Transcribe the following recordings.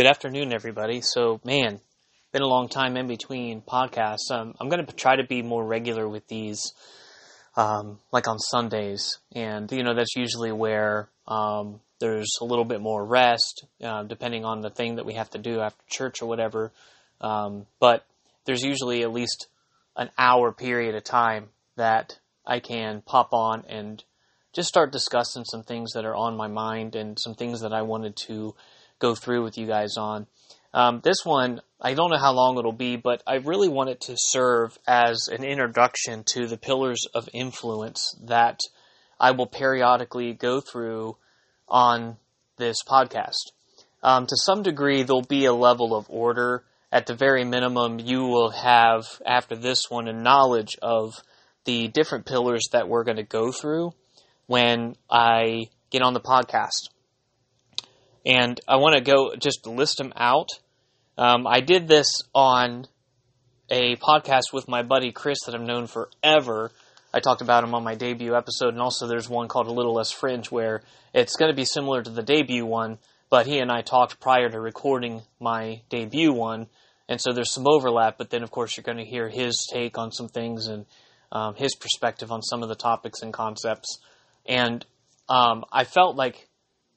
Good afternoon, everybody. So, man, been a long time in between podcasts. Um, I'm going to try to be more regular with these, um, like on Sundays, and you know that's usually where um, there's a little bit more rest, uh, depending on the thing that we have to do after church or whatever. Um, but there's usually at least an hour period of time that I can pop on and just start discussing some things that are on my mind and some things that I wanted to go through with you guys on. Um, this one, I don't know how long it'll be, but I really want it to serve as an introduction to the pillars of influence that I will periodically go through on this podcast. Um, to some degree, there'll be a level of order. At the very minimum, you will have, after this one, a knowledge of the different pillars that we're going to go through when I get on the podcast. And I want to go just list them out. Um, I did this on a podcast with my buddy Chris that I've known forever. I talked about him on my debut episode, and also there's one called A Little Less Fringe where it's going to be similar to the debut one, but he and I talked prior to recording my debut one, and so there's some overlap, but then of course you're going to hear his take on some things and um, his perspective on some of the topics and concepts. And um, I felt like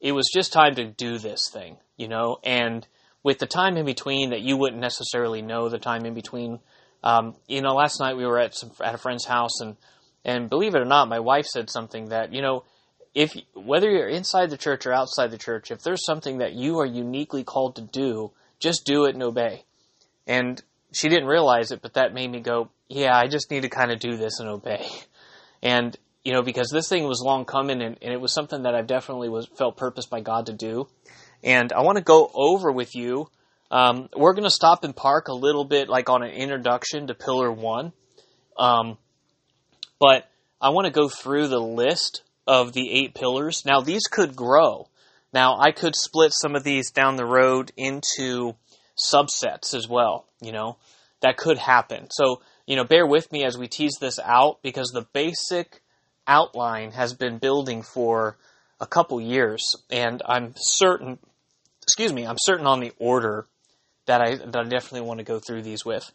it was just time to do this thing, you know, and with the time in between that you wouldn't necessarily know the time in between. Um, you know, last night we were at some, at a friend's house, and and believe it or not, my wife said something that you know, if whether you're inside the church or outside the church, if there's something that you are uniquely called to do, just do it and obey. And she didn't realize it, but that made me go, yeah, I just need to kind of do this and obey. And you know, because this thing was long coming and, and it was something that I've definitely was felt purpose by God to do. And I want to go over with you. Um, we're going to stop and park a little bit, like on an introduction to Pillar One. Um, but I want to go through the list of the eight pillars. Now, these could grow. Now, I could split some of these down the road into subsets as well. You know, that could happen. So, you know, bear with me as we tease this out because the basic outline has been building for a couple years, and I'm certain, excuse me, I'm certain on the order that I, that I definitely want to go through these with.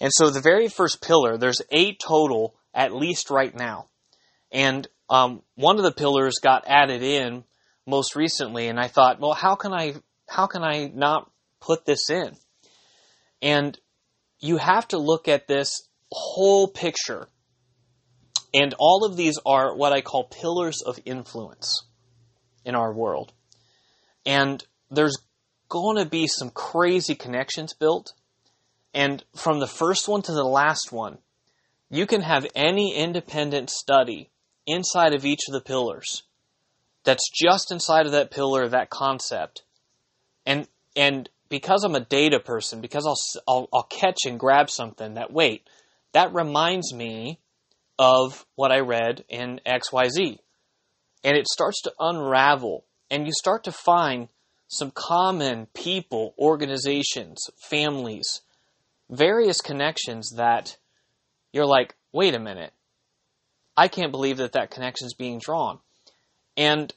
And so the very first pillar, there's eight total, at least right now. And um, one of the pillars got added in most recently, and I thought, well, how can I how can I not put this in? And you have to look at this whole picture and all of these are what I call pillars of influence in our world. And there's going to be some crazy connections built. And from the first one to the last one, you can have any independent study inside of each of the pillars that's just inside of that pillar, that concept. And, and because I'm a data person, because I'll, I'll, I'll catch and grab something that, wait, that reminds me of what I read in XYZ. And it starts to unravel, and you start to find some common people, organizations, families, various connections that you're like, wait a minute, I can't believe that that connection is being drawn. And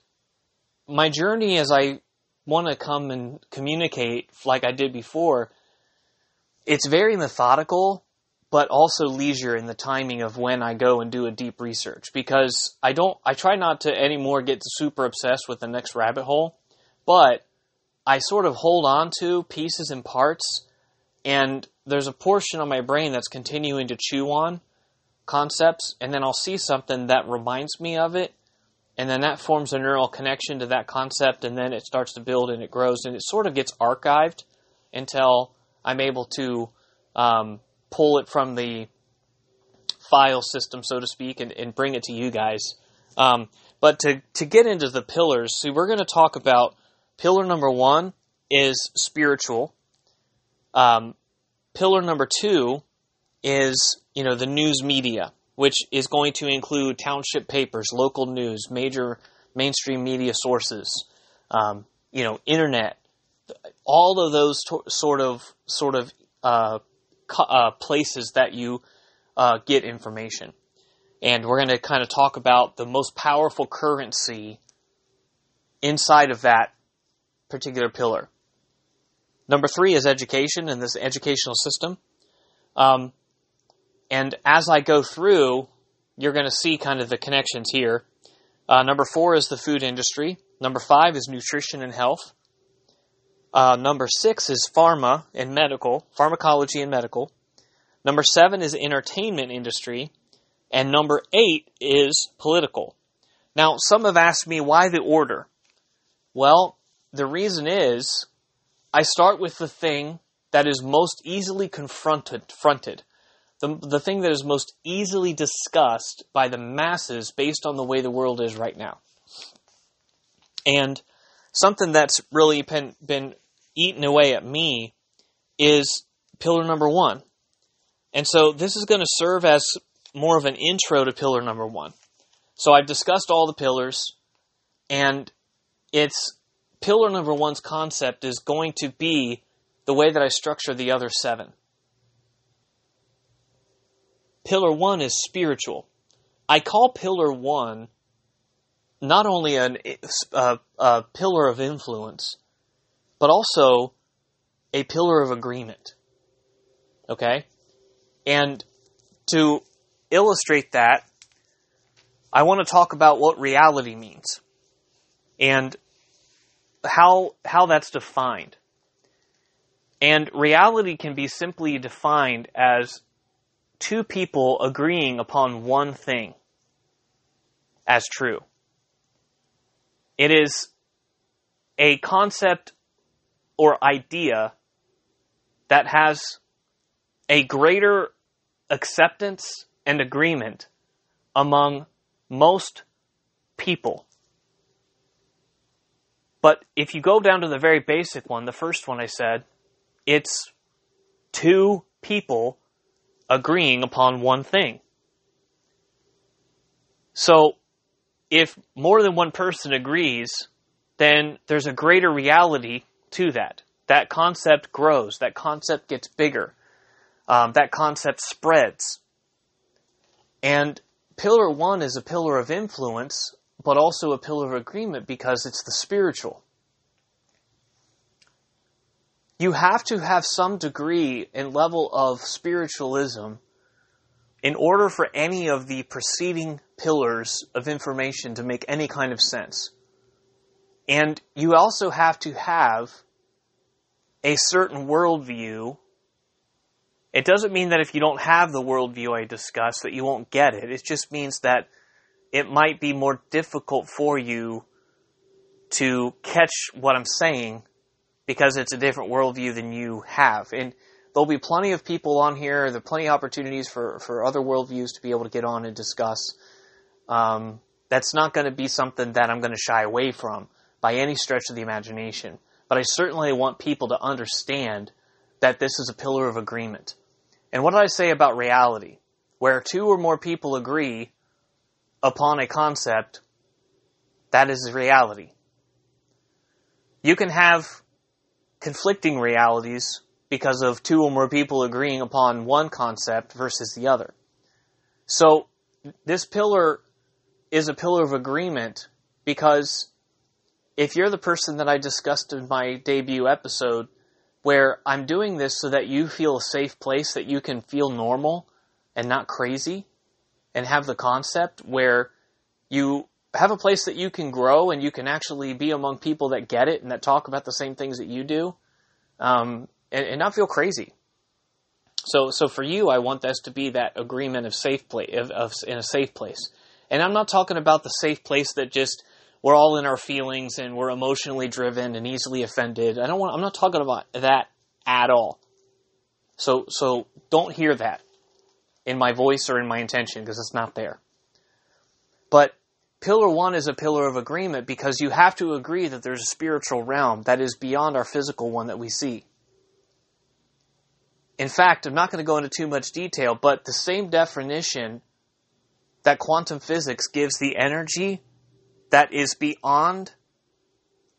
my journey as I want to come and communicate like I did before, it's very methodical but also leisure in the timing of when I go and do a deep research. Because I don't I try not to anymore get super obsessed with the next rabbit hole, but I sort of hold on to pieces and parts and there's a portion of my brain that's continuing to chew on concepts and then I'll see something that reminds me of it and then that forms a neural connection to that concept and then it starts to build and it grows and it sort of gets archived until I'm able to um, pull it from the file system, so to speak, and, and bring it to you guys. Um, but to, to get into the pillars, see, we're going to talk about pillar number one is spiritual. Um, pillar number two is, you know, the news media, which is going to include township papers, local news, major mainstream media sources, um, you know, internet, all of those to- sort of sort of uh, uh, places that you uh, get information. And we're going to kind of talk about the most powerful currency inside of that particular pillar. Number three is education and this educational system. Um, and as I go through, you're going to see kind of the connections here. Uh, number four is the food industry. Number five is nutrition and health. Uh, number six is pharma and medical, pharmacology and medical. Number seven is entertainment industry. And number eight is political. Now, some have asked me why the order. Well, the reason is I start with the thing that is most easily confronted, fronted, the, the thing that is most easily discussed by the masses based on the way the world is right now. And something that's really been, been eaten away at me is pillar number one. And so this is going to serve as more of an intro to pillar number one. So I've discussed all the pillars, and it's pillar number one's concept is going to be the way that I structure the other seven. Pillar one is spiritual. I call pillar one not only an, a, a pillar of influence, but also a pillar of agreement. Okay? And to illustrate that, I want to talk about what reality means and how how that's defined. And reality can be simply defined as two people agreeing upon one thing as true. It is a concept or idea that has a greater acceptance and agreement among most people. But if you go down to the very basic one, the first one I said, it's two people agreeing upon one thing. So, if more than one person agrees, then there's a greater reality to that. That concept grows, that concept gets bigger, um, that concept spreads. And pillar one is a pillar of influence, but also a pillar of agreement because it's the spiritual. You have to have some degree and level of spiritualism in order for any of the preceding pillars of information to make any kind of sense. And you also have to have a certain worldview it doesn't mean that if you don't have the worldview I discussed that you won't get it. It just means that it might be more difficult for you to catch what I'm saying because it's a different worldview than you have. And there'll be plenty of people on here. There are plenty of opportunities for, for other worldviews to be able to get on and discuss. Um, that's not going to be something that I'm going to shy away from by any stretch of the imagination. But I certainly want people to understand that this is a pillar of agreement. And what did I say about reality? Where two or more people agree upon a concept, that is reality. You can have conflicting realities because of two or more people agreeing upon one concept versus the other. So, this pillar is a pillar of agreement because if you're the person that I discussed in my debut episode where I'm doing this so that you feel a safe place that you can feel normal and not crazy and have the concept where you have a place that you can grow and you can actually be among people that get it and that talk about the same things that you do um, and, and, not feel crazy. So, so for you, I want this to be that agreement of safe place, of, of, in a safe place. And I'm not talking about the safe place that just we're all in our feelings and we're emotionally driven and easily offended. I don't want, I'm not talking about that at all. So, so don't hear that in my voice or in my intention because it's not there. But pillar one is a pillar of agreement because you have to agree that there's a spiritual realm that is beyond our physical one that we see. In fact, I'm not going to go into too much detail, but the same definition that quantum physics gives the energy that is beyond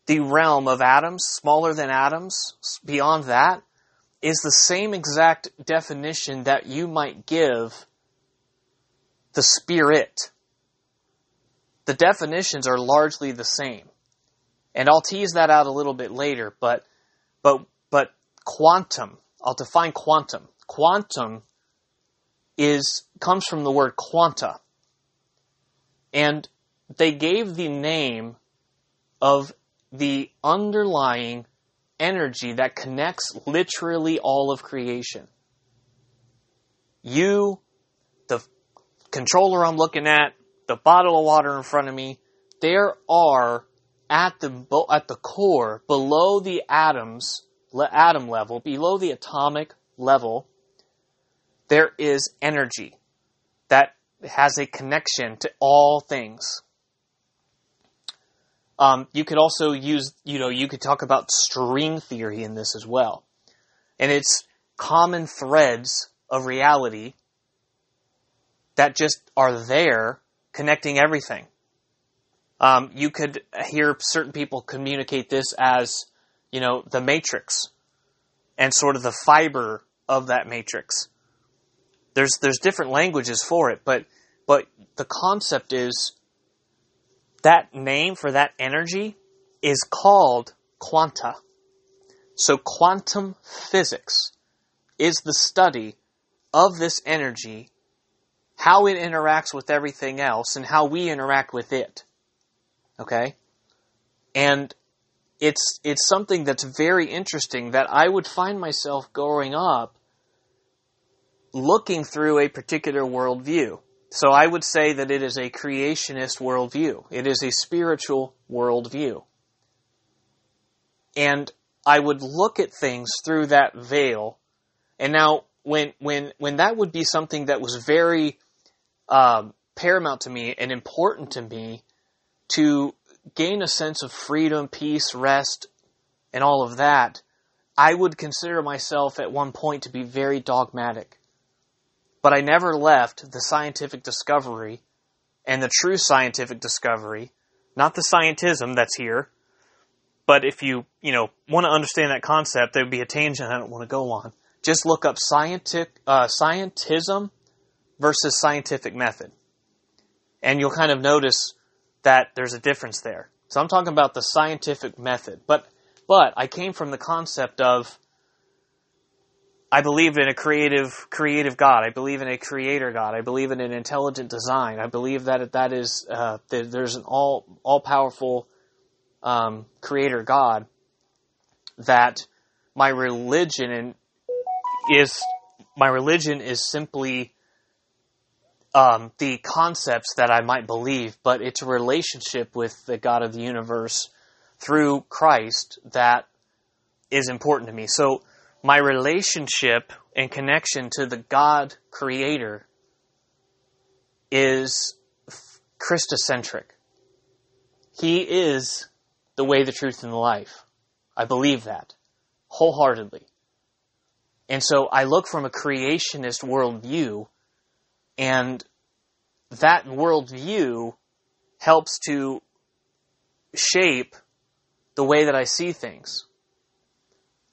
the realm of atoms, smaller than atoms, beyond that, is the same exact definition that you might give the spirit. The definitions are largely the same. And I'll tease that out a little bit later, but but but quantum. I'll define quantum. Quantum is comes from the word quanta. And they gave the name of the underlying energy that connects literally all of creation. You, the controller I'm looking at, the bottle of water in front of me, there are at the at the core, below the atoms, atom level, below the atomic level, there is energy that has a connection to all things. Um, you could also use, you know, you could talk about string theory in this as well. And it's common threads of reality that just are there connecting everything. Um, you could hear certain people communicate this as, you know, the matrix and sort of the fiber of that matrix. There's there's different languages for it, but but the concept is that name for that energy is called quanta. So quantum physics is the study of this energy, how it interacts with everything else, and how we interact with it. Okay? And it's it's something that's very interesting that I would find myself growing up looking through a particular worldview. So I would say that it is a creationist worldview. It is a spiritual worldview. And I would look at things through that veil. And now, when when when that would be something that was very um, paramount to me and important to me to gain a sense of freedom, peace, rest, and all of that, I would consider myself at one point to be very dogmatic. But I never left the scientific discovery and the true scientific discovery, not the scientism that's here. But if you, you know, want to understand that concept, there would be a tangent I don't want to go on. Just look up scientific, uh, scientism versus scientific method. And you'll kind of notice that there's a difference there. So I'm talking about the scientific method. But, but I came from the concept of I believe in a creative, creative God. I believe in a creator God. I believe in an intelligent design. I believe that that is uh, that there's an all all powerful um, creator God. That my religion is my religion is simply um, the concepts that I might believe, but it's a relationship with the God of the universe through Christ that is important to me. So my relationship and connection to the God creator is Christocentric. He is the way, the truth, and the life. I believe that wholeheartedly. And so I look from a creationist worldview, and that worldview helps to shape the way that I see things.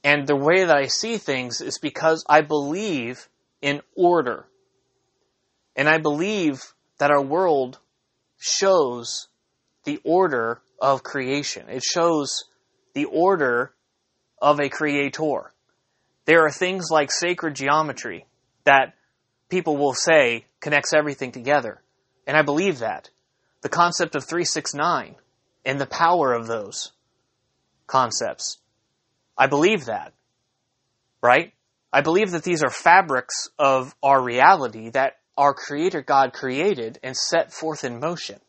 And the way that I see things is because I believe in order. And I believe that our world shows the order of creation. It shows the order of a creator. There are things like sacred geometry that people will say connects everything together. And I believe that. The concept of 369 and the power of those concepts. I believe that. Right? I believe that these are fabrics of our reality that our Creator God created and set forth in motion.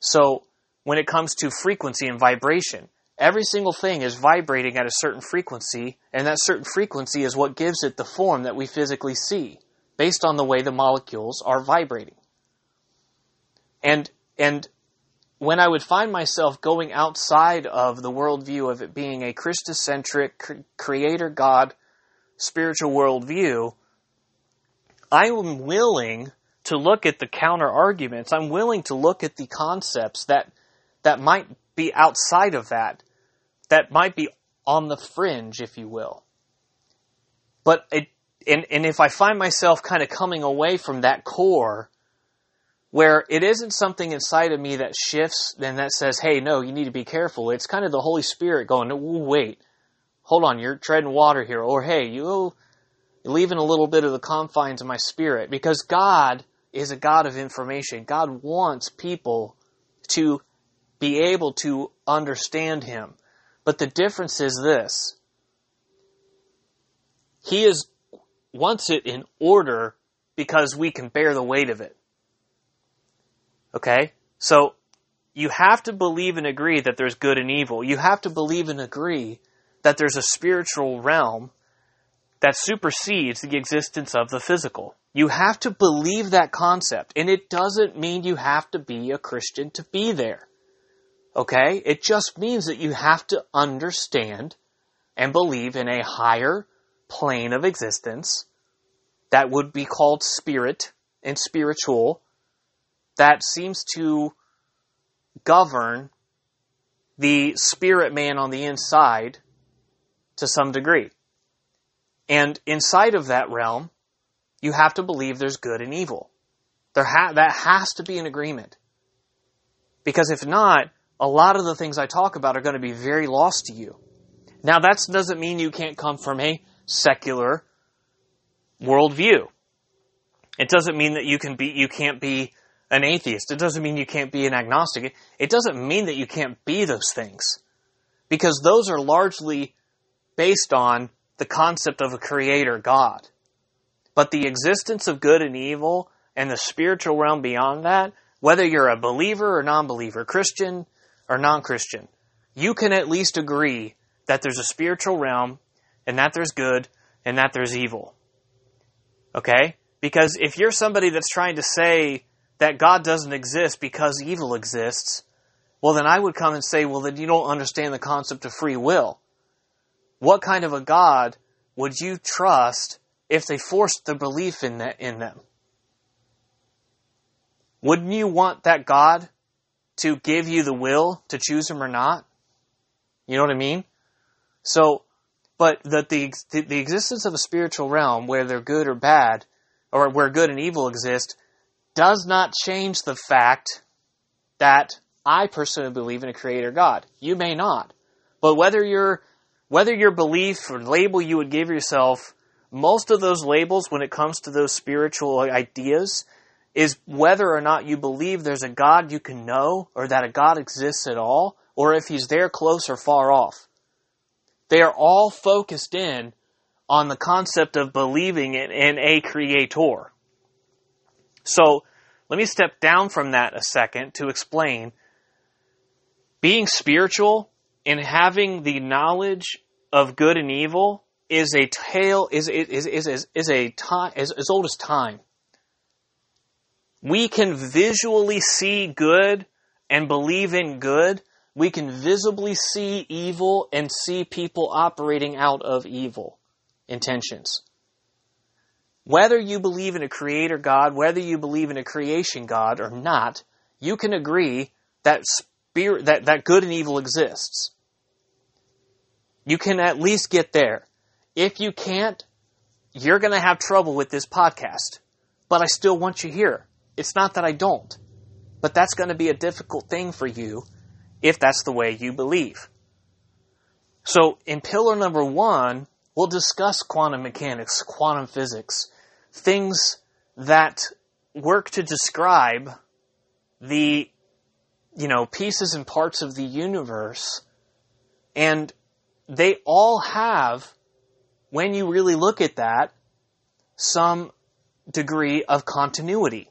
So, when it comes to frequency and vibration, every single thing is vibrating at a certain frequency, and that certain frequency is what gives it the form that we physically see, based on the way the molecules are vibrating. And, and when I would find myself going outside of the worldview of it being a Christocentric, creator God, spiritual worldview, I am willing to look at the counter arguments. I'm willing to look at the concepts that, that might be outside of that, that might be on the fringe, if you will. But it, and, and if I find myself kind of coming away from that core, where it isn't something inside of me that shifts and that says, hey, no, you need to be careful. It's kind of the Holy Spirit going, wait, hold on, you're treading water here, or hey, you you're leaving a little bit of the confines of my spirit, because God is a God of information. God wants people to be able to understand Him. But the difference is this. He is wants it in order because we can bear the weight of it. Okay? So you have to believe and agree that there's good and evil. You have to believe and agree that there's a spiritual realm that supersedes the existence of the physical. You have to believe that concept, and it doesn't mean you have to be a Christian to be there. Okay? It just means that you have to understand and believe in a higher plane of existence that would be called spirit and spiritual that seems to govern the spirit man on the inside to some degree. And inside of that realm, you have to believe there's good and evil. There ha- that has to be an agreement. Because if not, a lot of the things I talk about are going to be very lost to you. Now that doesn't mean you can't come from a secular worldview. It doesn't mean that you can be you can't be an atheist. It doesn't mean you can't be an agnostic. It doesn't mean that you can't be those things. Because those are largely based on the concept of a creator God. But the existence of good and evil and the spiritual realm beyond that, whether you're a believer or non-believer, Christian or non-Christian, you can at least agree that there's a spiritual realm and that there's good and that there's evil. Okay? Because if you're somebody that's trying to say that God doesn't exist because evil exists, well, then I would come and say, well, then you don't understand the concept of free will. What kind of a God would you trust if they forced the belief in that in them? Wouldn't you want that God to give you the will to choose him or not? You know what I mean? So, but that the, the the existence of a spiritual realm where they're good or bad, or where good and evil exist, does not change the fact that I personally believe in a creator God. You may not. But whether your whether your belief or label you would give yourself, most of those labels when it comes to those spiritual ideas is whether or not you believe there's a God you can know or that a God exists at all or if he's there close or far off. They are all focused in on the concept of believing in, in a creator. So let me step down from that a second to explain. Being spiritual and having the knowledge of good and evil is a tale is is is is, is a time as, as old as time. We can visually see good and believe in good. We can visibly see evil and see people operating out of evil intentions. Whether you believe in a creator God, whether you believe in a creation God or not, you can agree that spirit, that, that good and evil exists. You can at least get there. If you can't, you're going to have trouble with this podcast. But I still want you here. It's not that I don't. But that's going to be a difficult thing for you if that's the way you believe. So in pillar number one, we'll discuss quantum mechanics, quantum physics, things that work to describe the, you know, pieces and parts of the universe. And they all have, when you really look at that, some degree of continuity.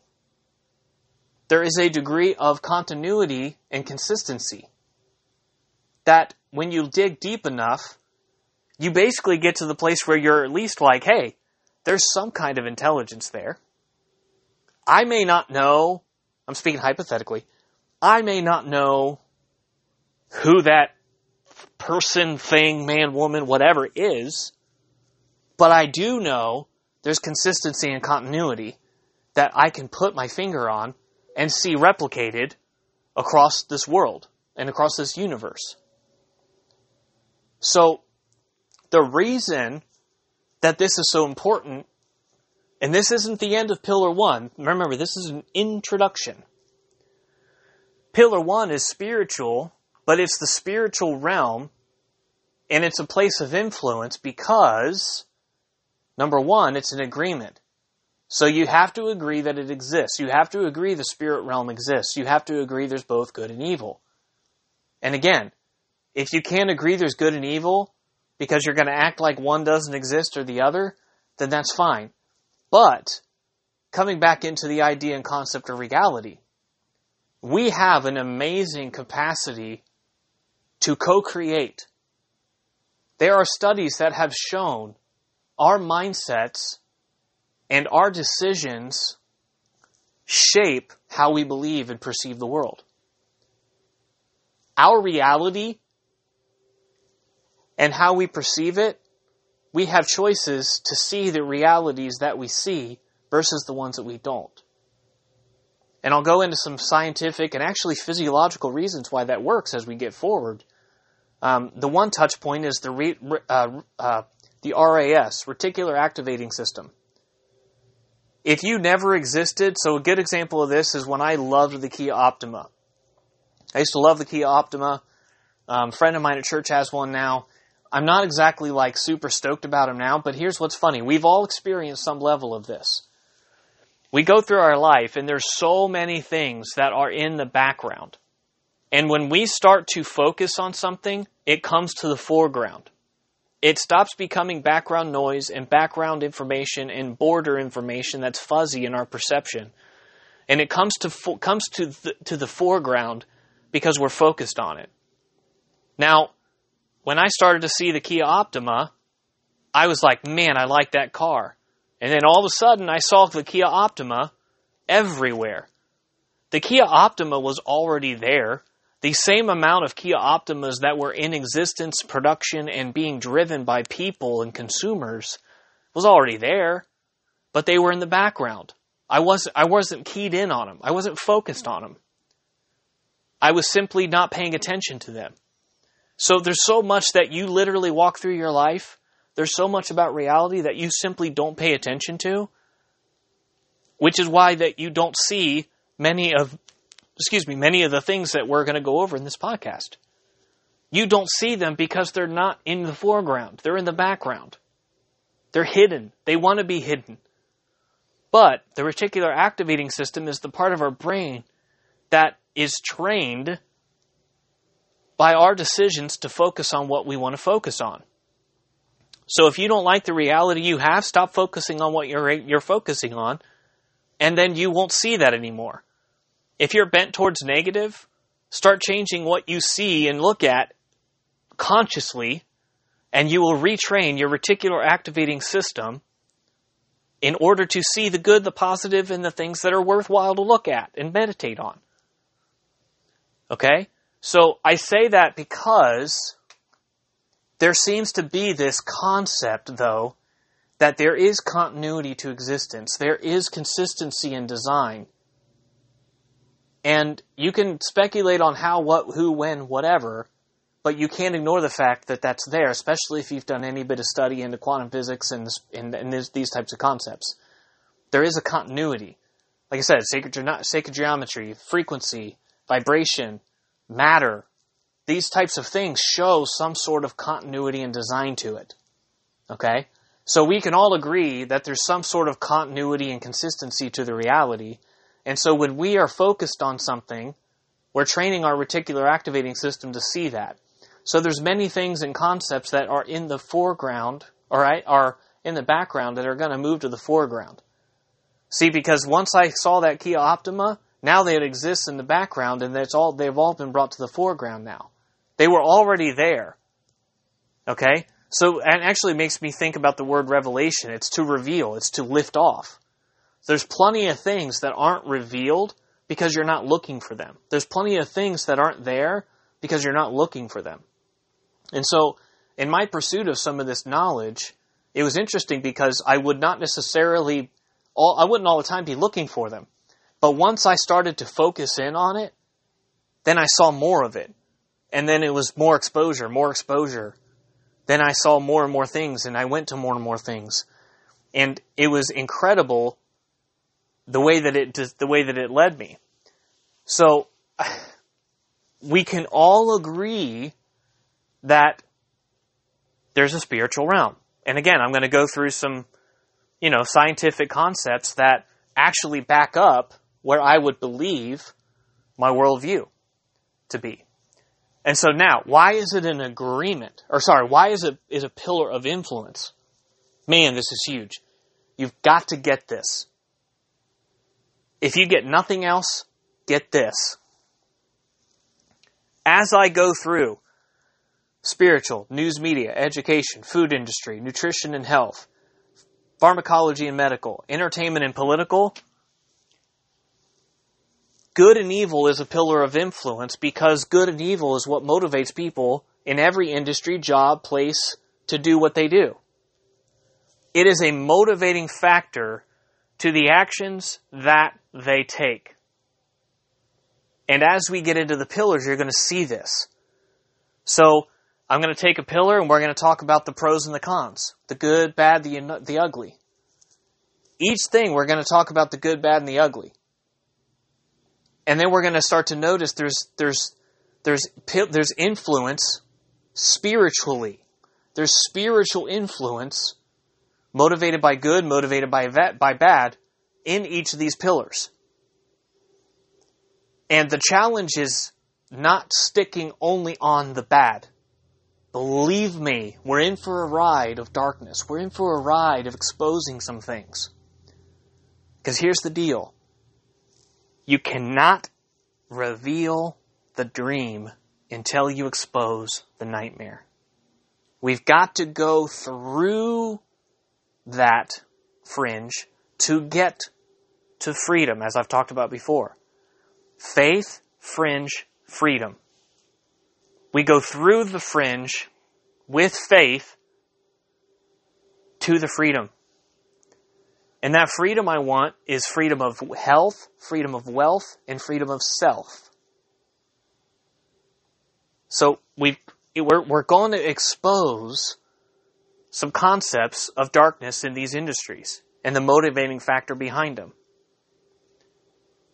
There is a degree of continuity and consistency that when you dig deep enough, you basically get to the place where you're at least like, hey, there's some kind of intelligence there. I may not know, I'm speaking hypothetically, I may not know who that person, thing, man, woman, whatever is, but I do know there's consistency and continuity that I can put my finger on and see replicated across this world and across this universe. So, the reason that this is so important. And this isn't the end of Pillar 1. Remember, this is an introduction. Pillar 1 is spiritual, but it's the spiritual realm And it's a place of influence because, number one, it's an agreement. So you have to agree that it exists. You have to agree the spirit realm exists. You have to agree there's both good and evil. And again, if you can't agree there's good and evil because you're going to act like one doesn't exist or the other, then that's fine. But coming back into the idea and concept of reality, we have an amazing capacity to co-create. There are studies that have shown our mindsets and our decisions shape how we believe and perceive the world. Our reality and how we perceive it, we have choices to see the realities that we see versus the ones that we don't. And I'll go into some scientific and actually physiological reasons why that works as we get forward. Um, the one touch point is the re, uh, uh, the RAS, reticular activating system if you never existed, so a good example of this is when I loved the Kia Optima. I used to love the Kia Optima. Um, a friend of mine at church has one now. I'm not exactly like super stoked about them now, but here's what's funny. We've all experienced some level of this. We go through our life and there's so many things that are in the background. And when we start to focus on something, it comes to the foreground. It stops becoming background noise and background information and border information that's fuzzy in our perception. And it comes to fo- comes to to the foreground because we're focused on it. Now, when I started to see the Kia Optima, I was like, "Man, I like that car." And then all of a sudden, I saw the Kia Optima everywhere. The Kia Optima was already there the same amount of Kia Optimas that were in existence, production, and being driven by people and consumers was already there, but they were in the background. I wasn't, I wasn't keyed in on them. I wasn't focused on them. I was simply not paying attention to them. So there's so much that you literally walk through your life. There's so much about reality that you simply don't pay attention to, which is why that you don't see many of excuse me, many of the things that we're going to go over in this podcast. You don't see them because they're not in the foreground. They're in the background. They're hidden. They want to be hidden. But the reticular activating system is the part of our brain that is trained by our decisions to focus on what we want to focus on. So if you don't like the reality you have, stop focusing on what you're you're focusing on, and then you won't see that anymore. If you're bent towards negative, start changing what you see and look at consciously, and you will retrain your reticular activating system in order to see the good, the positive, and the things that are worthwhile to look at and meditate on. Okay? So I say that because there seems to be this concept, though, that there is continuity to existence. There is consistency in design. And you can speculate on how, what, who, when, whatever, but you can't ignore the fact that that's there, especially if you've done any bit of study into quantum physics and, and, and this, these types of concepts. There is a continuity. Like I said, sacred, sacred geometry, frequency, vibration, matter, these types of things show some sort of continuity and design to it. Okay? So we can all agree that there's some sort of continuity and consistency to the reality and so when we are focused on something, we're training our reticular activating system to see that. So there's many things and concepts that are in the foreground, all right, are in the background that are going to move to the foreground. See, because once I saw that Kia Optima, now they exist in the background and all they've all been brought to the foreground now. They were already there. Okay? So it actually makes me think about the word revelation. It's to reveal, it's to lift off. There's plenty of things that aren't revealed because you're not looking for them. There's plenty of things that aren't there because you're not looking for them. And so, in my pursuit of some of this knowledge, it was interesting because I would not necessarily, all, I wouldn't all the time be looking for them. But once I started to focus in on it, then I saw more of it. And then it was more exposure, more exposure. Then I saw more and more things and I went to more and more things. And it was incredible the way that it the way that it led me. So we can all agree that there's a spiritual realm. And again, I'm going to go through some, you know, scientific concepts that actually back up where I would believe my worldview to be. And so now, why is it an agreement? Or sorry, why is it is a pillar of influence? Man, this is huge. You've got to get this. If you get nothing else, get this. As I go through spiritual, news media, education, food industry, nutrition and health, pharmacology and medical, entertainment and political, good and evil is a pillar of influence because good and evil is what motivates people in every industry, job, place to do what they do. It is a motivating factor to the actions that they take. And as we get into the pillars, you're going to see this. So, I'm going to take a pillar and we're going to talk about the pros and the cons, the good, bad, the, the ugly. Each thing we're going to talk about the good, bad, and the ugly and then we're going to start to notice there's there's there's there's influence spiritually. There's spiritual influence motivated by good, motivated by by bad in each of these pillars. And the challenge is not sticking only on the bad. Believe me, we're in for a ride of darkness. We're in for a ride of exposing some things. Because here's the deal you cannot reveal the dream until you expose the nightmare. We've got to go through that fringe to get to freedom, as I've talked about before. Faith, fringe, freedom. We go through the fringe with faith to the freedom. And that freedom I want is freedom of health, freedom of wealth, and freedom of self. So we we're, we're going to expose some concepts of darkness in these industries and the motivating factor behind them.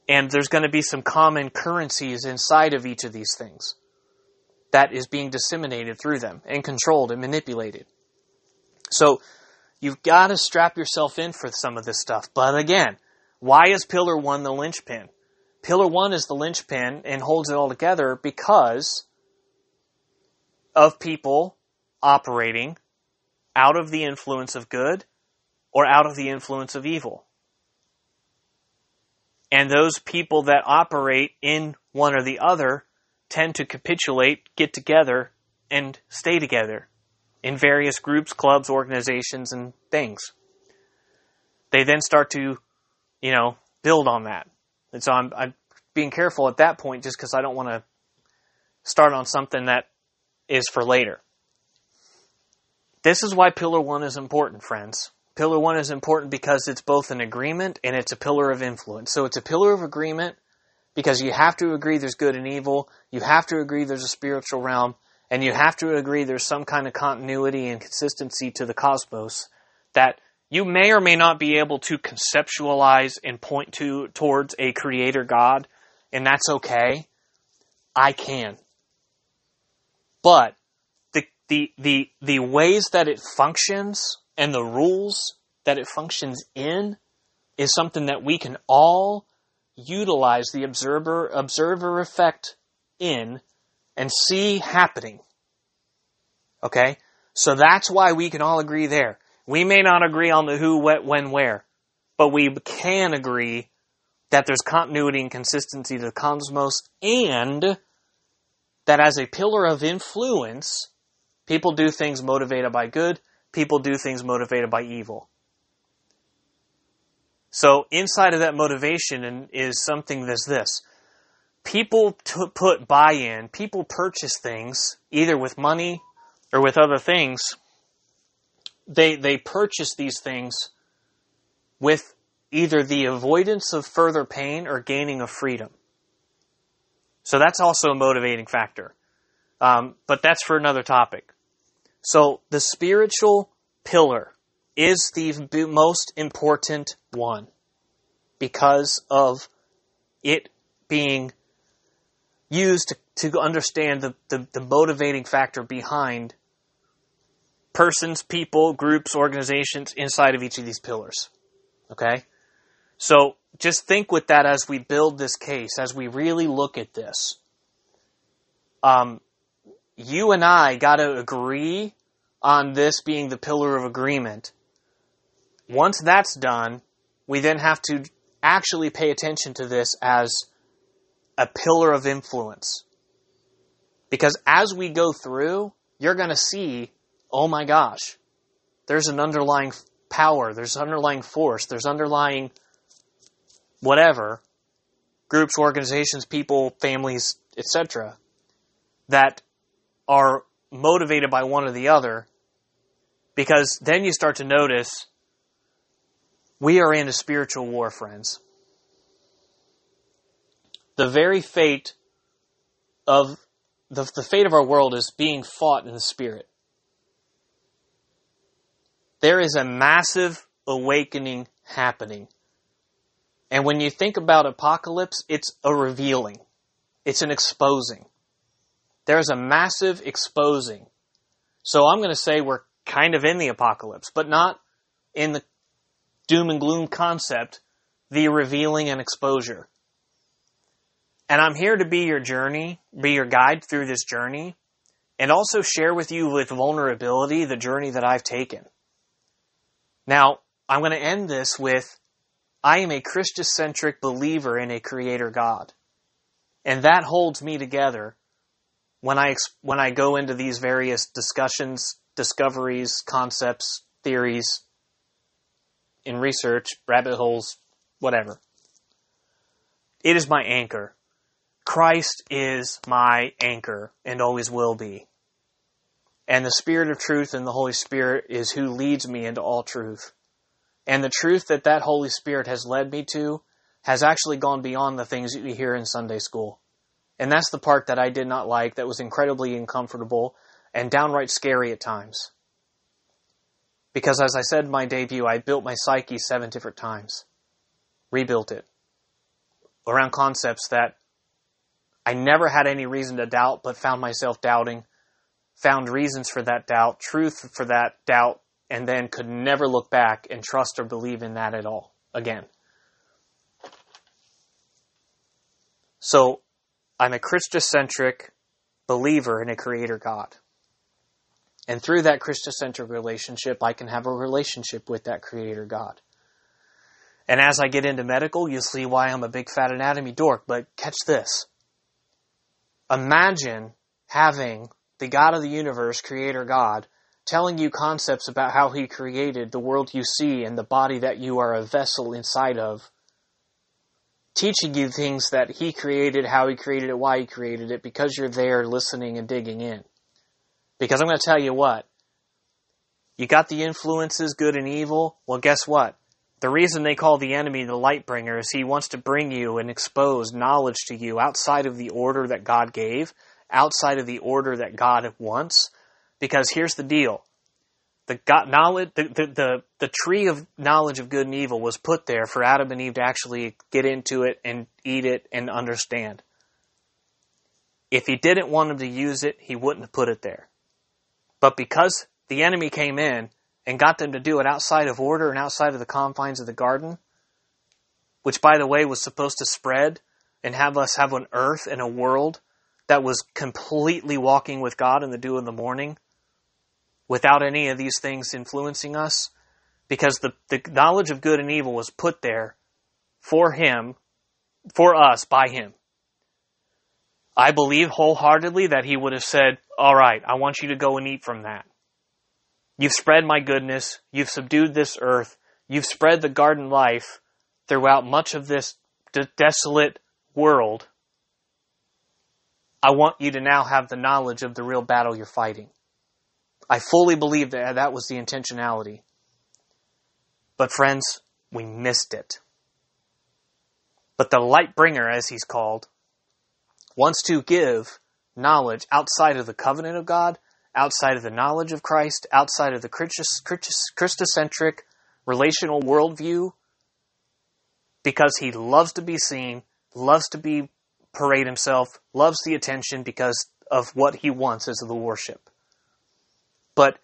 And there's going to be some common currencies inside of each of these things that is being disseminated through them and controlled and manipulated. So You've got to strap yourself in for some of this stuff. But again, why is Pillar 1 the linchpin? Pillar 1 is the linchpin and holds it all together because of people operating out of the influence of good or out of the influence of evil. And those people that operate in one or the other tend to capitulate, get together, and stay together in various groups, clubs, organizations, and things. They then start to, you know, build on that. And so I'm, I'm being careful at that point just because I don't want to start on something that is for later. This is why Pillar 1 is important, friends. Pillar 1 is important because it's both an agreement and it's a pillar of influence. So it's a pillar of agreement because you have to agree there's good and evil. You have to agree there's a spiritual realm. And you have to agree there's some kind of continuity and consistency to the cosmos that you may or may not be able to conceptualize and point to towards a creator God, and that's okay. I can. But the the the the ways that it functions and the rules that it functions in is something that we can all utilize the observer observer effect in and see happening. Okay? So that's why we can all agree there. We may not agree on the who, what, when, where, but we can agree that there's continuity and consistency to the cosmos and that as a pillar of influence, people do things motivated by good, people do things motivated by evil. So inside of that motivation is something that's this people t- put buy in, people purchase things either with money or with other things. They, they purchase these things with either the avoidance of further pain or gaining of freedom. So that's also a motivating factor. Um, but that's for another topic. So the spiritual pillar is the most important one because of it being used to, to understand the, the, the motivating factor behind persons, people, groups, organizations inside of each of these pillars. Okay? So just think with that as we build this case, as we really look at this. Um, you and I got to agree on this being the pillar of agreement. Once that's done, we then have to actually pay attention to this as a pillar of influence. Because as we go through, you're going to see, oh my gosh, there's an underlying power, there's underlying force, there's underlying whatever, groups, organizations, people, families, etc., that are motivated by one or the other, because then you start to notice we are in a spiritual war, friends. The very fate of the, the fate of our world is being fought in the spirit. There is a massive awakening happening. And when you think about apocalypse, it's a revealing. It's an exposing. There's a massive exposing. So I'm going to say we're kind of in the apocalypse, but not in the doom and gloom concept, the revealing and exposure. And I'm here to be your journey, be your guide through this journey, and also share with you with vulnerability the journey that I've taken. Now, I'm going to end this with I am a Christocentric believer in a creator God. And that holds me together when I when I go into these various discussions, discoveries, concepts, theories in research, rabbit holes, whatever. It is my anchor. Christ is my anchor and always will be. And the Spirit of truth and the Holy Spirit is who leads me into all truth. And the truth that that Holy Spirit has led me to has actually gone beyond the things that you hear in Sunday school. And that's the part that I did not like, that was incredibly uncomfortable and downright scary at times. Because as I said in my debut, I built my psyche seven different times, rebuilt it around concepts that I never had any reason to doubt, but found myself doubting, found reasons for that doubt, truth for that doubt, and then could never look back and trust or believe in that at all again. So I'm a Christocentric believer in a creator God. And through that Christocentric relationship, I can have a relationship with that creator God. And as I get into medical, you'll see why I'm a big fat anatomy dork, but catch this. Imagine having the God of the universe, creator God, telling you concepts about how he created the world you see and the body that you are a vessel inside of. Teaching you things that he created, how he created it, why he created it, because you're there listening and digging in. Because I'm going to tell you what. You got the influences, good and evil. Well, guess what? The reason they call the enemy the light bringer is he wants to bring you and expose knowledge to you outside of the order that God gave, outside of the order that God wants, because here's the deal. The God knowledge the, the, the, the tree of knowledge of good and evil was put there for Adam and Eve to actually get into it and eat it and understand. If he didn't want them to use it, he wouldn't have put it there. But because the enemy came in and got them to do it outside of order and outside of the confines of the garden, which by the way was supposed to spread and have us have an earth and a world that was completely walking with God in the dew of the morning, without any of these things influencing us because the, the knowledge of good and evil was put there for him, for us, by him. I believe wholeheartedly that he would have said, All right, I want you to go and eat from that. You've spread my goodness. You've subdued this earth. You've spread the garden life throughout much of this de- desolate world. I want you to now have the knowledge of the real battle you're fighting. I fully believe that that was the intentionality. But friends, we missed it. But the light bringer, as he's called, wants to give knowledge outside of the covenant of God, outside of the knowledge of Christ, outside of the Christocentric relational worldview, because he loves to be seen, loves to be parade himself, loves the attention because of what he wants as the worship. But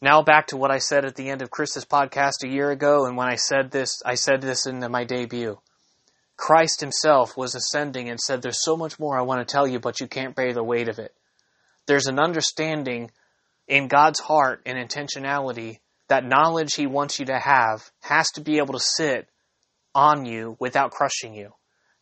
Now back to what I said at the end of Chris's podcast a year ago, and when I said this, I said this in my debut. Christ himself was ascending and said, There's so much more I want to tell you, but you can't bear the weight of it. There's an understanding in God's heart and intentionality that knowledge he wants you to have has to be able to sit on you without crushing you.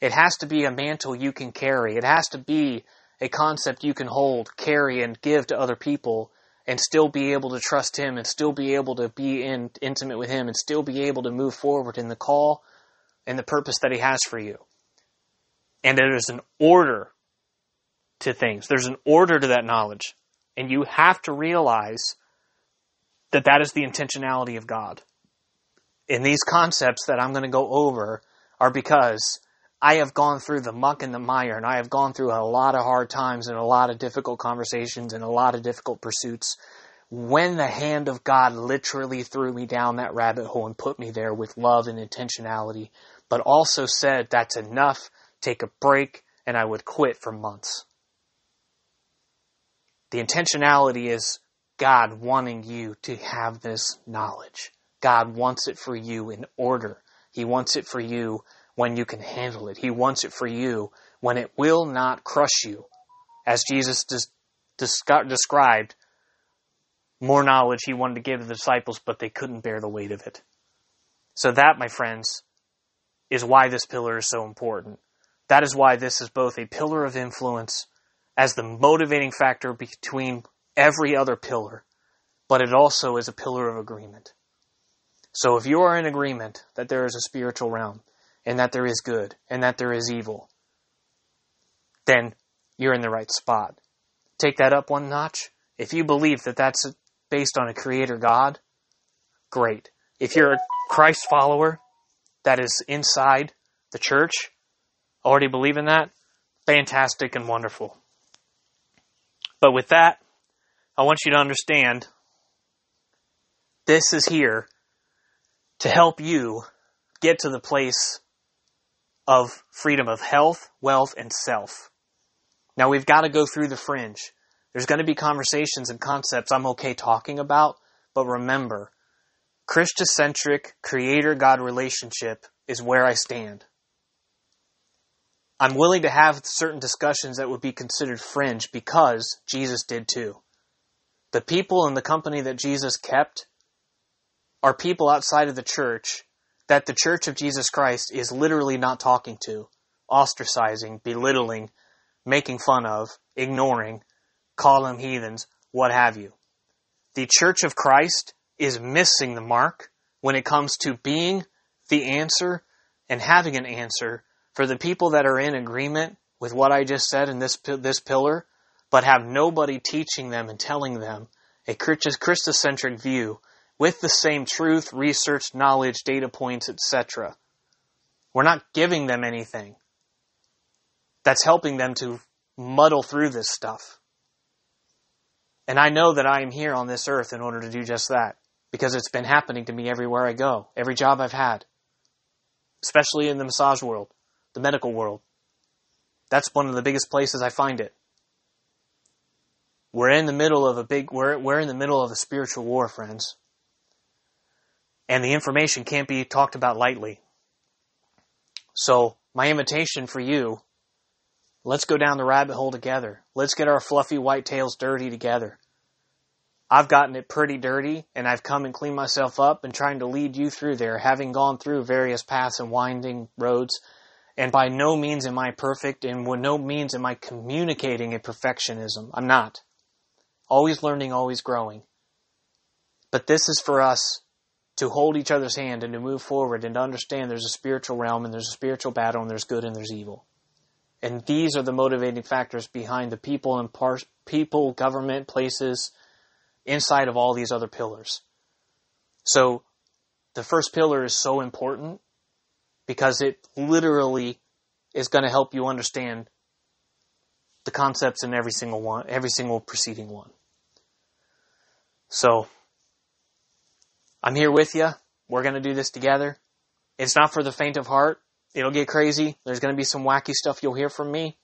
It has to be a mantle you can carry. It has to be a concept you can hold, carry, and give to other people and still be able to trust him and still be able to be in, intimate with him and still be able to move forward in the call and the purpose that he has for you. And there is an order to things. There's an order to that knowledge. And you have to realize that that is the intentionality of God. And these concepts that I'm going to go over are because I have gone through the muck and the mire, and I have gone through a lot of hard times and a lot of difficult conversations and a lot of difficult pursuits. When the hand of God literally threw me down that rabbit hole and put me there with love and intentionality, but also said, That's enough, take a break, and I would quit for months. The intentionality is God wanting you to have this knowledge. God wants it for you in order. He wants it for you when you can handle it. He wants it for you when it will not crush you. As Jesus des- described, more knowledge he wanted to give to the disciples, but they couldn't bear the weight of it. So, that, my friends, is why this pillar is so important. That is why this is both a pillar of influence as the motivating factor between every other pillar, but it also is a pillar of agreement. So, if you are in agreement that there is a spiritual realm, and that there is good and that there is evil, then you're in the right spot. Take that up one notch. If you believe that that's based on a creator God, great. If you're a Christ follower that is inside the church, already believe in that, fantastic and wonderful. But with that, I want you to understand this is here to help you get to the place of freedom of health, wealth, and self. Now we've got to go through the fringe. There's going to be conversations and concepts I'm okay talking about, but remember, Christocentric creator God relationship is where I stand. I'm willing to have certain discussions that would be considered fringe because Jesus did too. The people in the company that Jesus kept are people outside of the church that the Church of Jesus Christ is literally not talking to, ostracizing, belittling, making fun of, ignoring, call them heathens, what have you. The Church of Christ is missing the mark when it comes to being the answer and having an answer for the people that are in agreement with what I just said in this this pillar, but have nobody teaching them and telling them a Christocentric view with the same truth, research, knowledge, data points, etc. We're not giving them anything that's helping them to muddle through this stuff. And I know that I am here on this earth in order to do just that because it's been happening to me everywhere I go, every job I've had, especially in the massage world, the medical world. That's one of the biggest places I find it. We're in the middle of a big, we're, we're in the middle of a spiritual war, friends and the information can't be talked about lightly. So, my invitation for you, let's go down the rabbit hole together. Let's get our fluffy white tails dirty together. I've gotten it pretty dirty, and I've come and cleaned myself up and trying to lead you through there, having gone through various paths and winding roads. And by no means am I perfect, and by no means am I communicating a perfectionism. I'm not. Always learning, always growing. But this is for us to hold each other's hand and to move forward and to understand there's a spiritual realm and there's a spiritual battle and there's good and there's evil. And these are the motivating factors behind the people and par- people, government, places inside of all these other pillars. So the first pillar is so important because it literally is going to help you understand the concepts in every single one, every single preceding one. So I'm here with you. We're going to do this together. It's not for the faint of heart. It'll get crazy. There's going to be some wacky stuff you'll hear from me.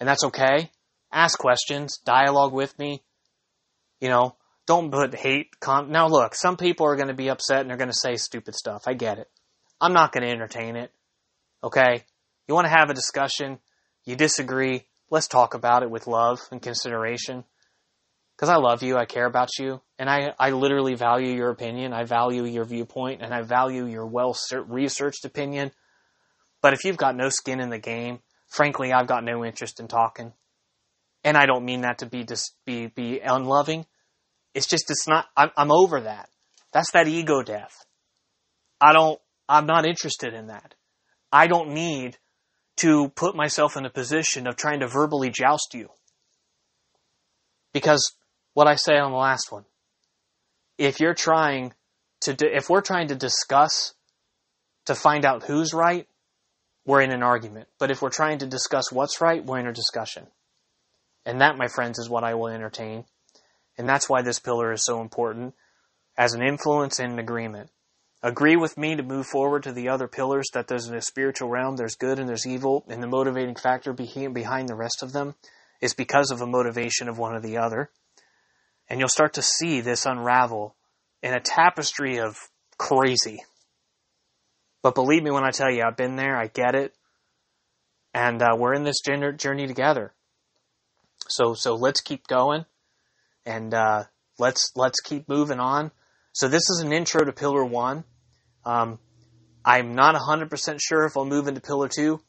And that's okay. Ask questions, dialogue with me. You know, don't put hate. Now, look, some people are going to be upset and they're going to say stupid stuff. I get it. I'm not going to entertain it. Okay? You want to have a discussion? You disagree? Let's talk about it with love and consideration. Because I love you, I care about you, and I, I literally value your opinion. I value your viewpoint, and I value your well researched opinion. But if you've got no skin in the game, frankly, I've got no interest in talking. And I don't mean that to be dis- be be unloving. It's just it's not. I'm, I'm over that. That's that ego death. I don't. I'm not interested in that. I don't need to put myself in a position of trying to verbally joust you. Because what I say on the last one, if you're trying to, if we're trying to discuss to find out who's right, we're in an argument. But if we're trying to discuss what's right, we're in a discussion. And that, my friends, is what I will entertain. And that's why this pillar is so important as an influence and an agreement. Agree with me to move forward to the other pillars that there's in a spiritual realm, there's good and there's evil, and the motivating factor behind the rest of them is because of a motivation of one or the other. And you'll start to see this unravel in a tapestry of crazy. But believe me when I tell you, I've been there, I get it, and uh, we're in this journey together. So, so let's keep going, and uh, let's let's keep moving on. So this is an intro to Pillar One. Um, I'm not 100% sure if I'll move into Pillar Two.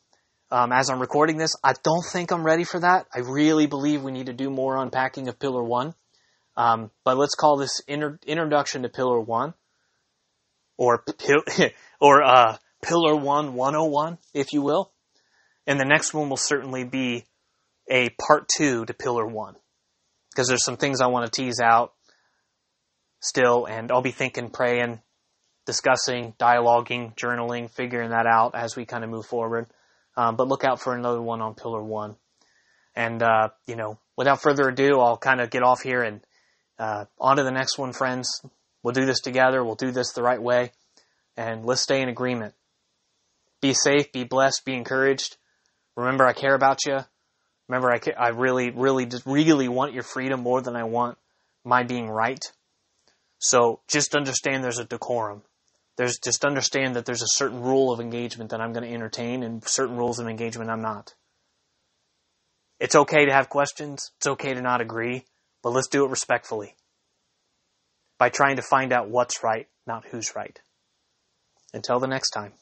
Um, as I'm recording this, I don't think I'm ready for that. I really believe we need to do more unpacking of Pillar One. Um, but let's call this inter- introduction to Pillar One, or or uh, Pillar One 101, if you will. And the next one will certainly be a part two to Pillar One, because there's some things I want to tease out still, and I'll be thinking, praying, discussing, dialoguing, journaling, figuring that out as we kind of move forward. Um, but look out for another one on Pillar One. And uh, you know, without further ado, I'll kind of get off here and uh, on to the next one, friends. We'll do this together. We'll do this the right way. And let's stay in agreement. Be safe, be blessed, be encouraged. Remember, I care about you. Remember, I, I really, really, just really want your freedom more than I want my being right. So just understand there's a decorum. There's just understand that there's a certain rule of engagement that I'm going to entertain and certain rules of engagement I'm not. It's okay to have questions. It's okay to not agree. But let's do it respectfully by trying to find out what's right, not who's right. Until the next time.